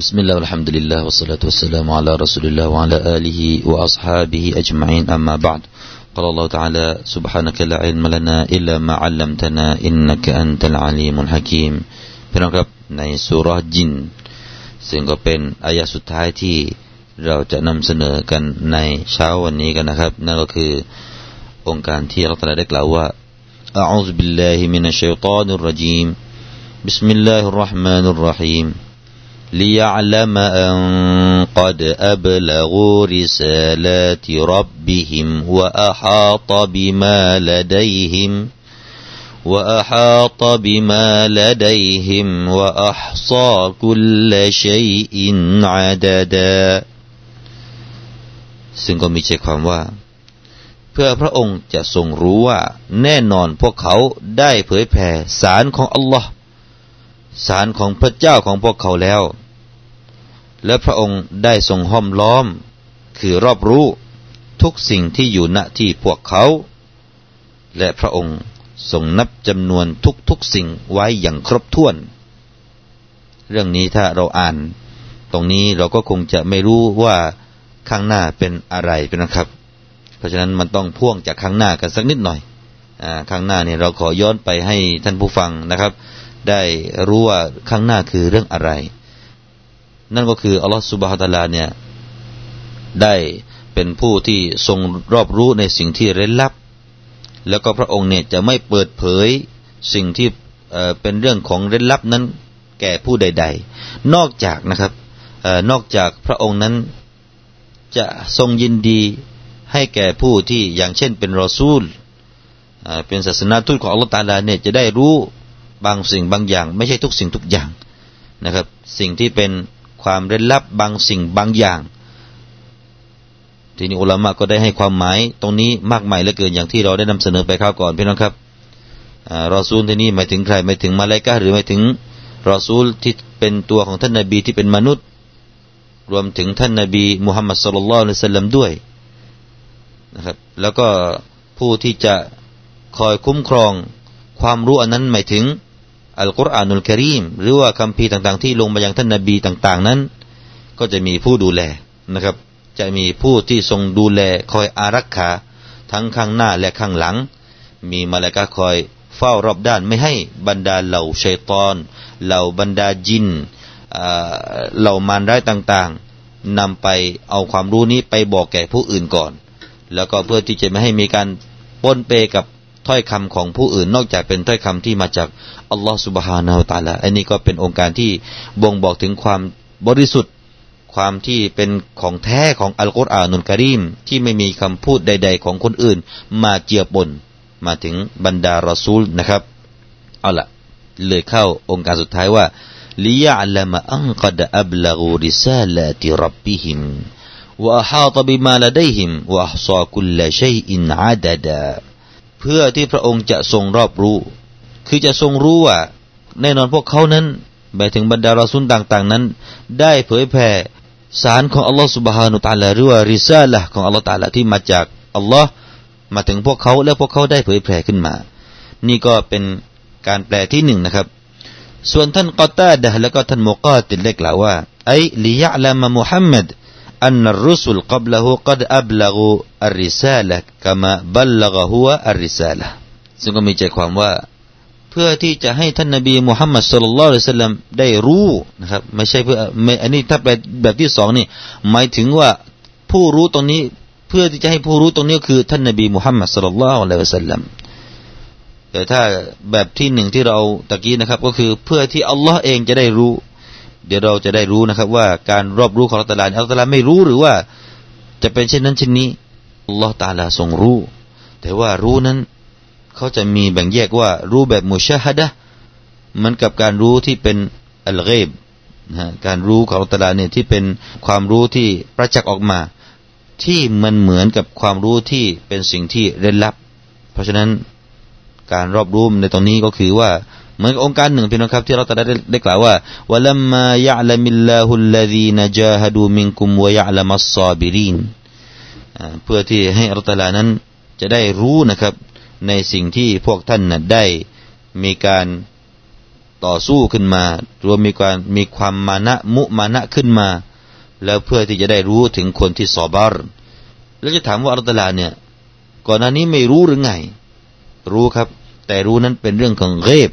بسم الله والحمد لله والصلاة والسلام على رسول الله وعلى آله وأصحابه أجمعين أما بعد قال الله تعالى سبحانك لا علم لنا إلا ما علمتنا إنك أنت العليم الحكيم พี่น้องครับในสุรจินซึ่งก็เป็นอายะสุดท้ายที่เราจะนำเสนอกันในเช้าวันนี้กันนะครับนั่นก็คือองค์การที่เราตรัสได้กล่าวว่า أعوذ بالله من الشيطان الرجيم بسم الله الرحمن الرحيم ليعلم أن قد أبلغوا رسالات ربهم وأحاط بما لديهم وأحاط بما لديهم وأحصى كل شيء عددا ซึ่งก็มีใจความว่า เพื่อพระองค์จะทรงรู้ว่า แน่นอนพวกเขาได้เผยแผ่สารของอัลลอฮ์สารของพระเจ้าของพวกเขาแล้ว และพระองค์ได้ทรงห้อมล้อม คือรอบรู้ทุกสิ่งที่อยู่ณที่พวกเขา และพระองค์ทรงนับจำนวนทุกๆสิ่งไว้อย่างครบถ้วน เรื่องนี้ถ้าเราอ่าน ตรงนี้เราก็คงจะไม่รู้ว่าข้างหน้าเป็นอะไรเป็นนะครับ เพราะฉะนั้นมันต้องพ่วงจากข้างหน้ากันสักนิดหน่อยอข้างหน้าเนี่ยเราขอย้อนไปให้ท่านผู้ฟังนะครับ ได้รู้ว่าข้างหน้าคือเรื่องอะไร นั่นก็คืออัลลอฮฺสุบฮฺตะลาเนี่ยได้เป็นผู้ที่ทรงรอบรู้ในสิ่งที่เร้นลับ แล้วก็พระองค์เนี่ยจะไม่เปิดเผยสิ่งที่เป็นเรื่องของเร้นลับนั้นแก่ผู้ใด ๆ นอกจากนะครับนอกจากพระองค์นั้นจะทรงยินดีให้แก่ผู้ที่อย่างเช่นเป็นรอซูลเป็นศาสนาทูตของอัลลอฮฺตาลาเนี่ยจะได้รู้บางสิ่งบางอย่าง ไม่ใช่ทุกสิ่งทุกอย่างนะครับ สิ่งที่เป็น ความเร้นลับบางสิ่งบางอย่าง ทีนี้อุลามะก็ได้ให้ความหมาย ตรงนี้มากมายเหลือเกินอย่างที่เราได้นำเสนอไปคราวก่อนพี่น้องครับรอซูลที่นี่หมายถึงใครหมายถึงมาเลกาหรือหมายถึงรอซูลที่เป็นตัวของท่านนาบีที่เป็นมนุษย์ รวมถึงท่านนาบีมุฮัมมัดสุลลัลลอฮุสัลลัมด้วยนะครับแล้วก็ผู้ที่จะคอยคุ้มครองความรู้อันนั้นหมายถึง อัลกุรอานุลกรีมหรือว่าคำพีต่างๆ ที่ลงมายังท่านนาบีต่าง ๆ นั้น ก็จะมีผู้ดูแลนะครับ จะมีผู้ที่ทรงดูแลคอยอารักขาทั้งข้างหน้าและข้างหลัง มีมาลากาคอยเฝ้ารอบด้านไม่ให้บรรดาเหล่าชัยตอน เหล่าบรรดาจินเหล่ามารร้ายต่างๆนำไปเอาความรู้นี้ไปบอกแก่ผู้อื่นก่อน แล้วก็เพื่อที่จะไม่ให้มีการปนเปกับ ถ้อยคำของผู้อื่นนอกจากเป็นถ้อยคำที่มาจากอัลลอฮฺสุบฮานาอัลตาลาอันนี้ก็เป็นองค์การที่บ่งบอกถึงความบริสุทธิ์ ความที่เป็นของแท้ของอัลกุรอานุลกิริมที่ไม่มีคำพูดใด ๆ ของคนอื่น มาเจือปนมาถึงบรรดารอซูลนะครับเอาละเลยเข้าองค์การสุดท้ายว่าลิยะลามะอันกดอับลกูริซาลาติรับบิฮิม وأحاط بما لديهم وأحصى كل شيء عددا เพื่อที่พระองค์จะทรงรอบรู้ คือจะทรงรู้ว่า แน่นอนพวกเขานั้นหมายถึงบรรดารอซุนต่าง ๆ นั้น ได้เผยแผ่สารของอัลลอฮฺสุบฮานุตาลาหรือว่าริซาละของอัลลอฮฺตาลาที่มาจากอัลลอฮ์มาถึงพวกเขาและพวกเขาได้เผยแผ่ขึ้นมา นี่ก็เป็นการแปลที่หนึ่งนะครับ ส่วนท่านกอตาดะและก็ท่านโมกาติดเล็กล่าวว่าไอลิยะลามะมุฮัมมัด أن الرسل قبله قد أبلغوا الرسالة كما بلغ هو الرسالة ซึ่งก็มีใจความว่าพื่อที่จะให้ท่านนบีมุฮัมมัดสุลลัลลอฮิสลามได้รู้นะครับไม่ใช่เพื่อไม่อันนี้ถ้าแบบแบบที่สองนี่หมายถึงว่าผู้รู้ตรงนี้เพื่อที่จะให้ผู้รู้ตรงนี้คือท่านนบีมุฮัมมัดสุลลัลลอฮิสลามแต่ถ้าแบบที่หนึ่งที่เราตะกี้นะครับ ก็คือเพื่อที่อัลลอฮ์เองจะได้รู้ เดี๋ยวเราจะได้รู้นะครับ ว่าการรอบรู้ของอัลตาลาอัลตาลาไม่รู้หรือว่า จะเป็นเช่นนั้นเช่นนี้อัลลอฮ์ตาลาทรงรู้ แต่ว่ารู้นั้นเขาจะมีแบ่งแยกว่ารู้แบบมุชาฮดะมันกับการรู้ที่เป็นอัลเกบนะการรู้ของอัลตลาเนี่ยที่เป็นความรู้ที่ประจักษ์ออกมา ที่มันเหมือนกับความรู้ที่เป็นสิ่งที่เร้นลับ เพราะฉะนั้นการรอบรู้ในตรงนี้ก็คือว่า เหมือนองค์การหนึ่งพี่น้องครับที่เราจะได้ได้กล่าวว่าวะลัมมายะลามิลลาฮุลลดีนจาฮดูมินกุมวะยะลามัสซาบิรินเพื่อที่ให้อัลตลานั้นจะได้รู้นะครับในสิ่งที่พวกท่านนะได้มีการต่อสู้ขึ้นมารวมมีการมีความมานะมุมานะขึ้นมา แล้วเพื่อที่จะได้รู้ถึงคนที่สอบารแล้วจะถามว่าอัลตลาเนี่ยก่อนหน้านี้ไม่รู้หรือไง รู้ครับ แต่รู้นั้นเป็นเรื่องของเรบ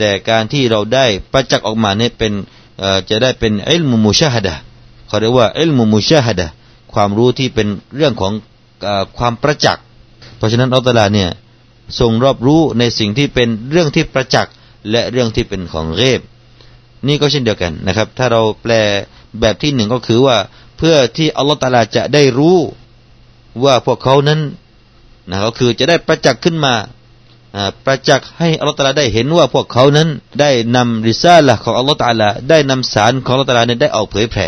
แต่การที่เราได้ประจักษ์ออกมาเนี่ยเป็นจะได้เป็นอิลมุมุชาฮดะเขาเรียกว่าอิลมุมุชาฮดะความรู้ที่เป็นเรื่องของอความประจักษ์ เพราะฉะนั้นอัลตลาเนี่ยทรงรอบรู้ในสิ่งที่เป็นเรื่องที่ประจักษ์และเรื่องที่เป็นของเรบนี่ก็เช่นเดียวกันนะครับ ถ้าเราแปลแบบที่หนึ่งก็คือว่าเพื่อที่อัลลอฮฺตาลาจะได้รู้ว่าพวกเขานั้นนะก็คือจะได้ประจักษ์ขึ้นมา ประจักษ์ให้อัลลอฮฺตาลาได้เห็นว่าพวกเขานั้นได้นำริซาละของอัลลอฮฺตาลาได้นำสารของอัลลอฮฺตาลาเนี่ยได้ออกเผยแผ่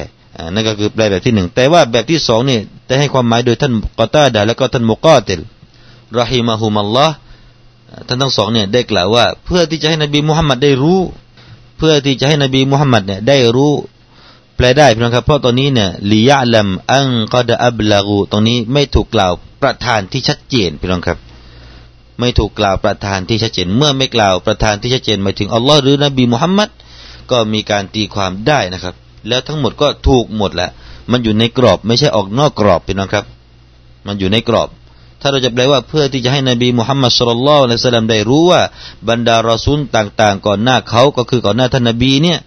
นั่นก็คือแปลแบบที่หนึ่งแต่ว่าแบบที่สองนี่ได้ให้ความหมายโดยท่านกอตาดาและก็ท่านมุกาติลรอฮิมะฮุมัลลอฮ์ท่านทั้งสองเนี่ยได้กล่าวว่า เพื่อที่จะให้นบีมุฮัมมัดได้รู้ เพื่อที่จะให้นบีมุฮัมมัดเนี่ยได้รู้ แปลได้พี่น้องครับเพราะตอนนี้เนี่ยลิยะลัมอังกอดอับลากูตรงนี้ไม่ถูกกล่าวประธานที่ชัดเจนพี่น้องครับ ไม่ถูกกล่าวประธานที่ชัดเจน เมื่อไม่กล่าวประธานที่ชัดเจนหมายถึงอัลลอฮ์หรือนบีมุฮัมมัดก็มีการตีความได้นะครับ แล้วทั้งหมดก็ถูกหมดแหละมันอยู่ในกรอบไม่ใช่ออกนอกกรอบพี่น้องครับ มันอยู่ในกรอบ ถ้าเราจะแปลว่าเพื่อที่จะให้นบีมุฮัมมัดสุลลัลละสลัมได้รู้ว่า บรรดารอซูลต่างๆ ก่อนหน้าเขาก็คือก่อนหน้าท่านนบีเนี่ย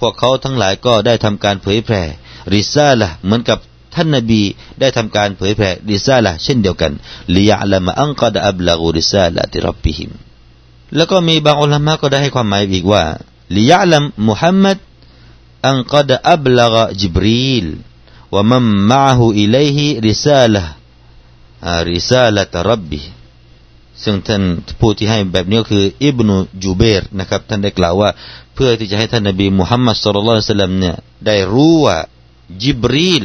พวกเขาทั้งหลายก็ได้ทำการเผยแผ่ริซาละเหมือนกับ ท่านนบีได้ทำการเผยแผ่ริซาละเช่นเดียวกันลียะละมะอังกอดอับลากุริซาละติรับบิฮิมแล้วก็มีบางอัลลอฮ์มาก็ได้ให้ความหมายอีกว่าลียะละมมุฮัมมัดอังกอดอับลากจิบรีลวะมัมมะฮูอิเลห์ริซาละริซาละตรับบิซึ่งท่านผู้ที่ให้แบบนี้ก็คืออิบนุจูเบรนะครับท่านได้กล่าวว่า เพื่อที่จะให้ท่านนบีมุฮัมมัดสุลลัลสลัมเนี่ยได้รู้ว่าจิบรีล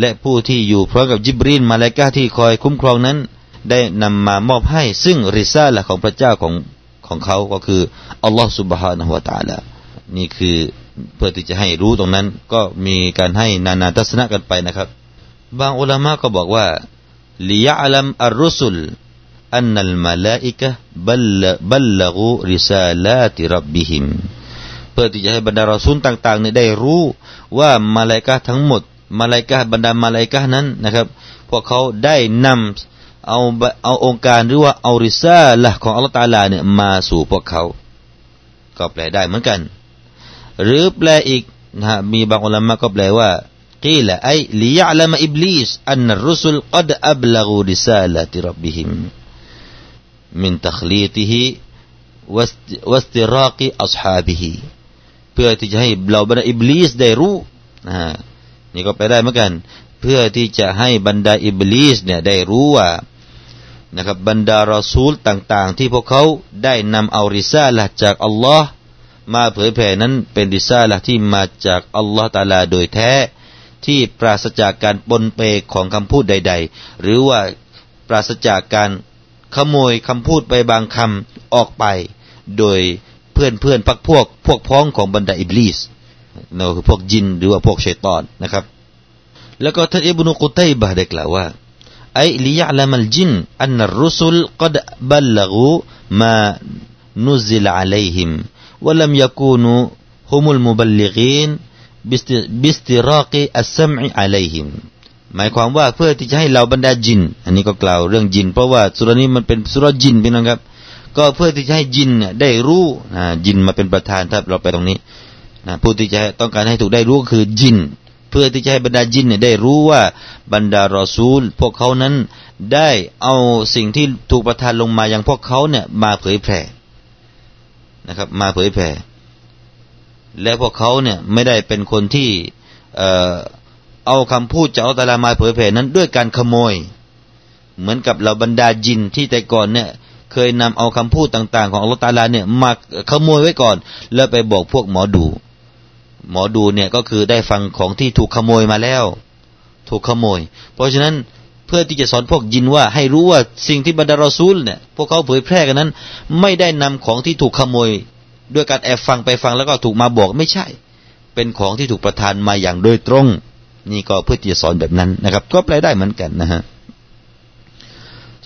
และผู้ที่อยู่พร้อมกับยิบรีนมาลายกาที่คอยคุ้มครองนั้น ได้นำมามอบให้ซึ่งริซาละของพระเจ้าของของเขาก็คืออัลลอฮฺสุบฮานะฮุวาตาละนี่คือเพื่อที่จะให้รู้ตรงนั้นก็มีการให้นานาทัศนะกันไปนะครับ บางอุลามะก็บอกว่าลิยะลัมอัลรุสุลอันนัลมาลาอิกะบัลบัลลกูริซาลาติรับบิหิมเพื่อที่จะให้บรรดารอซูลต่างๆเนี่ได้รู้ว่ามาลายกะทั้งหมด มาลายกาบรรดามาลายกานั้นนะครับพวกเขาได้นำเอาเอาองค์การหรือว่าเอาริซาละของอัลลอฮฺตาลาเนี่ยมาสู่พวกเขา ก็แปลได้เหมือนกัน หรือแปลอีกนะฮะมีบางอัลามะก็แปลว่ากีละไอลิยะลามอิบลิสอันรุสุลกัดอับลกูริซาลติรับบิฮิมมินตัคลีติฮิวัสติเพื่อที่จะให้เหล่าบรรดาอิบลิสได้รู้นะ นี่ก็ไปได้เหมือนกัน เพื่อที่จะให้บรรดาอิบลิสเนี่ยได้รู้ว่านะครับบรรดารอซูลต่างๆ ที่พวกเขาได้นำเอาริซาละจากอัลลอฮ์มาเผยแผ่นั้นเป็นริซาละที่มาจากอัลลอฮ์ตาลาโดยแท้ ที่ปราศจากการปนเปของคำพูดใด ๆ หรือว่าปราศจากการขโมยคำพูดไปบางคำออกไป โดยเพื่อนเพื่อนพักพวกพวกพ้องของบรรดาอิบลิส นั่นคือพวกจินหรือว่าพวกชัยตอนนะครับ แล้วก็ท่านอิบนุกุตัยบะได้กล่าวว่าไอ้ลิยะลามัลจินอันรุสุลกัดบัลลักูมานุซิลอะลัยฮิมวะลัมยกูนูฮุมุลมุบัลลิกีนบิสติรากีอัสมิอะลัยฮิมหมายความว่าเพื่อที่จะให้เราบรรดาจิน อันนี้ก็กล่าวเรื่องจิน เพราะว่าสุรานี้มันเป็นสุรจินพี่น้องครับ ก็เพื่อที่จะให้จินเนี่ยได้รู้จินมาเป็นประธานถ้าเราไปตรงนี้ นะผู้ที่จะต้องการให้ถูกได้รู้ก็คือจิน เพื่อที่จะให้บรรดาจินเนี่ยได้รู้ว่าบรรดารอซูล พวกเขานั้นได้เอาสิ่งที่ถูกประทานลงมาอย่างพวกเขาเนี่ยมาเผยแผ่นะครับ มาเผยแผ่และพวกเขาเนี่ยไม่ได้เป็นคนที่เอ่อเอาคำพูดจากอัลตลามาเผยแผ่นั้นด้วยการขโมย เหมือนกับเราบรรดาจินที่แต่ก่อนเนี่ยเคยนำเอาคำพูดต่าง ๆ ของอัลตาลาเนี่ยมาขโมยไว้ก่อน แล้วไปบอกพวกหมอดู หมอดูเนี่ยก็คือได้ฟังของที่ถูกขโมยมาแล้ว ถูกขโมย เพราะฉะนั้นเพื่อที่จะสอนพวกยินว่า ให้รู้ว่าสิ่งที่บรรดารอซูลเนี่ยพวกเขาเผยแพร่กันนั้น ไม่ได้นำของที่ถูกขโมย ด้วยการแอบฟังไปฟังแล้วก็ถูกมาบอกไม่ใช่ เป็นของที่ถูกประทานมาอย่างโดยตรง นี่ก็เพื่อที่จะสอนแบบนั้นนะครับ ก็แปลได้เหมือนกันนะฮะ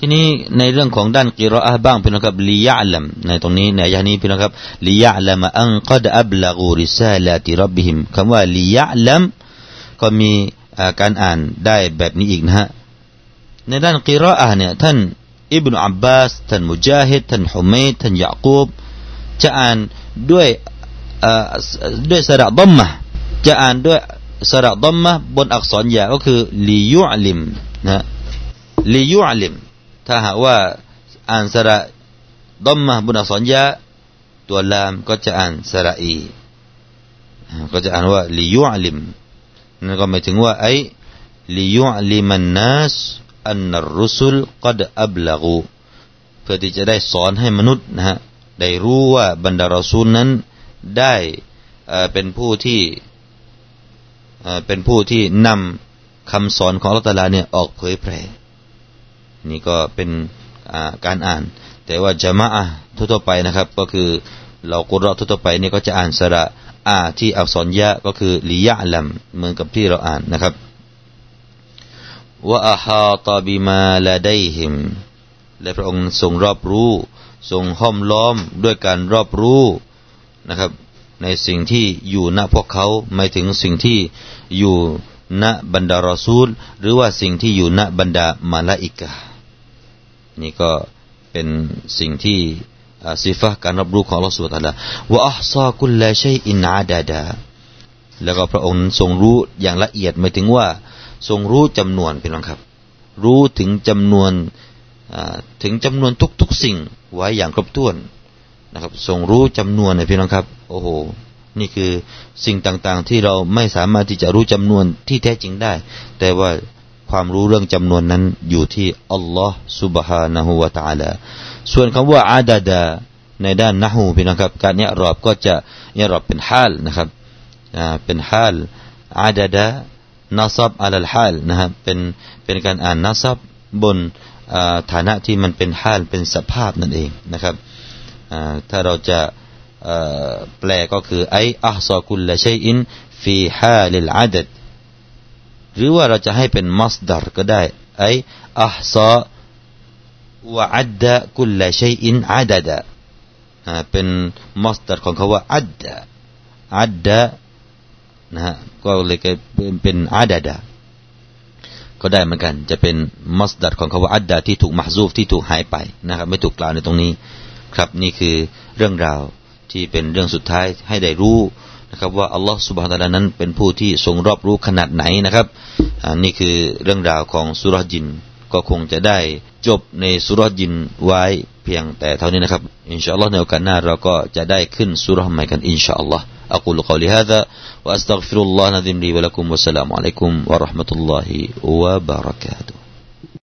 ทีนี้ในเรื่องของด้านกิรออะบ้างพี่น้องครับลียะลัมในตรงนี้ในยานี้พี่น้องครับลียะลัมอันกดอับลกูริซาลาติรับบิฮิมคำว่าลียะลัมก็มีการอ่านได้แบบนี้อีกนะฮะในด้านกิรออะเนี่ยท่านอิบนุอับบาสท่านมุจาฮิดท่านฮุมัยท่านยากูบจะอ่านด้วยด้วยสระดัมมะจะอ่านด้วยสระดัมมะบนอักษรยาก็คือลียุอลิมนะลียุอลิม ถ้าหากว่าอ่านสระดมมะบนอักษรยาตัวลามก็จะอ่านสระอีก็จะอ่านว่าลียุอลิมนั่นก็หมายถึงว่าไอ้ลียุอลิมันนัสอันนัรุสุลกัดอับลกูเพื่อที่จะได้สอนให้มนุษย์นะฮะได้รู้ว่าบรรดารอซูลนั้นได้เป็นผู้ที่เป็นผู้ที่นำคำสอนของอัลลอฮฺเนี่ยออกเผยแผ่ นี่ก็เป็นการอ่าน แต่ว่าจะมาอะทั่วไปนะครับ ก็คือเรากุรอทั่วไปนี่ก็จะอ่านสระอาที่อักษรยะก็คือลิยะลัมเหมือนกับที่เราอ่านนะครับว่าอาฮาตบิมาลาไดหิมและพระองค์ทรงรอบรู้ ทรงห้อมล้อมด้วยการรอบรู้นะครับ ในสิ่งที่อยู่ณพวกเขาหมายถึงสิ่งที่อยู่ณบรรดารอซูล หรือว่าสิ่งที่อยู่ณบรรดามาลาอิกะ นี่ก็เป็นสิ่งที่สิฟะการรับรู้ของลอสุตาละว่าอัซากุลลาชัยอินอาดาดา แล้วก็พระองค์ทรงรู้อย่างละเอียดหมายถึงว่า ทรงรู้จำนวนเป็นองครับ รู้ถึงจำนวนถึงจำนวนทุกๆสิ่งไว้อย่างครบถ้วนนะครับ ทรงรู้จำนวนนะพี่น้องครับ โอ้โห นี่คือสิ่งต่างๆ ที่เราไม่สามารถที่จะรู้จำนวนที่แท้จริงได้ แต่ว่า ความรู้เรื่องจำนวนนั้นอยู่ที่อัลลอฮ์ سبحانه และ تعالى ส่วนคำว่าอาดาดาในด้านนะฮูพี่น้องครับ การเนี่ยรอบก็จะเนี่ยรอบเป็นฮาลนะครับเป็นฮาลอาดาดานัซับอัลลฮาลนะครับเป็นเป็นการอ่านนัซับบนฐานะที่มันเป็นฮาลเป็นสภาพนั่นเองนะครับถ้าเราจะแปลก็คือไออัลซอกุลละชัยอินฟีฮาลิลอาดด หรือว่าเราจะให้เป็นมัสดารก็ได้ไออัลซอวะอัดดะกุลละชัยอินอาดดะเป็นมัสดารของคาว่าอัดดะอัดดะนะฮะก็เลยเป็นเป็นอาดดะก็ได้เหมือนกัน จะเป็นมัสดัดของคำว่าอัดดาที่ถูกมหซูฟที่ถูกหายไปนะครับ ไม่ถูกกล่าวในตรงนี้ ครับนี่คือเรื่องราวที่เป็นเรื่องสุดท้ายให้ได้รู้ นะครับว่าอัลลอฮฺสุบฮานตะลานั้นเป็นผู้ที่ทรงรอบรู้ขนาดไหนนะครับอันนี้คือเรื่องราวของสุรจิน ก็คงจะได้จบในสุรจินไว้เพียงแต่เท่านี้นะครับอินชาอัลลอฮ์ในโอกาสหน้าเราก็จะได้ขึ้นสุรใหม่กันอินชาอัลลอฮ์ أقول قولي هذا وأستغفر الله العظيم لي ولكم والسلام عليكم ورحمة الله وبركاته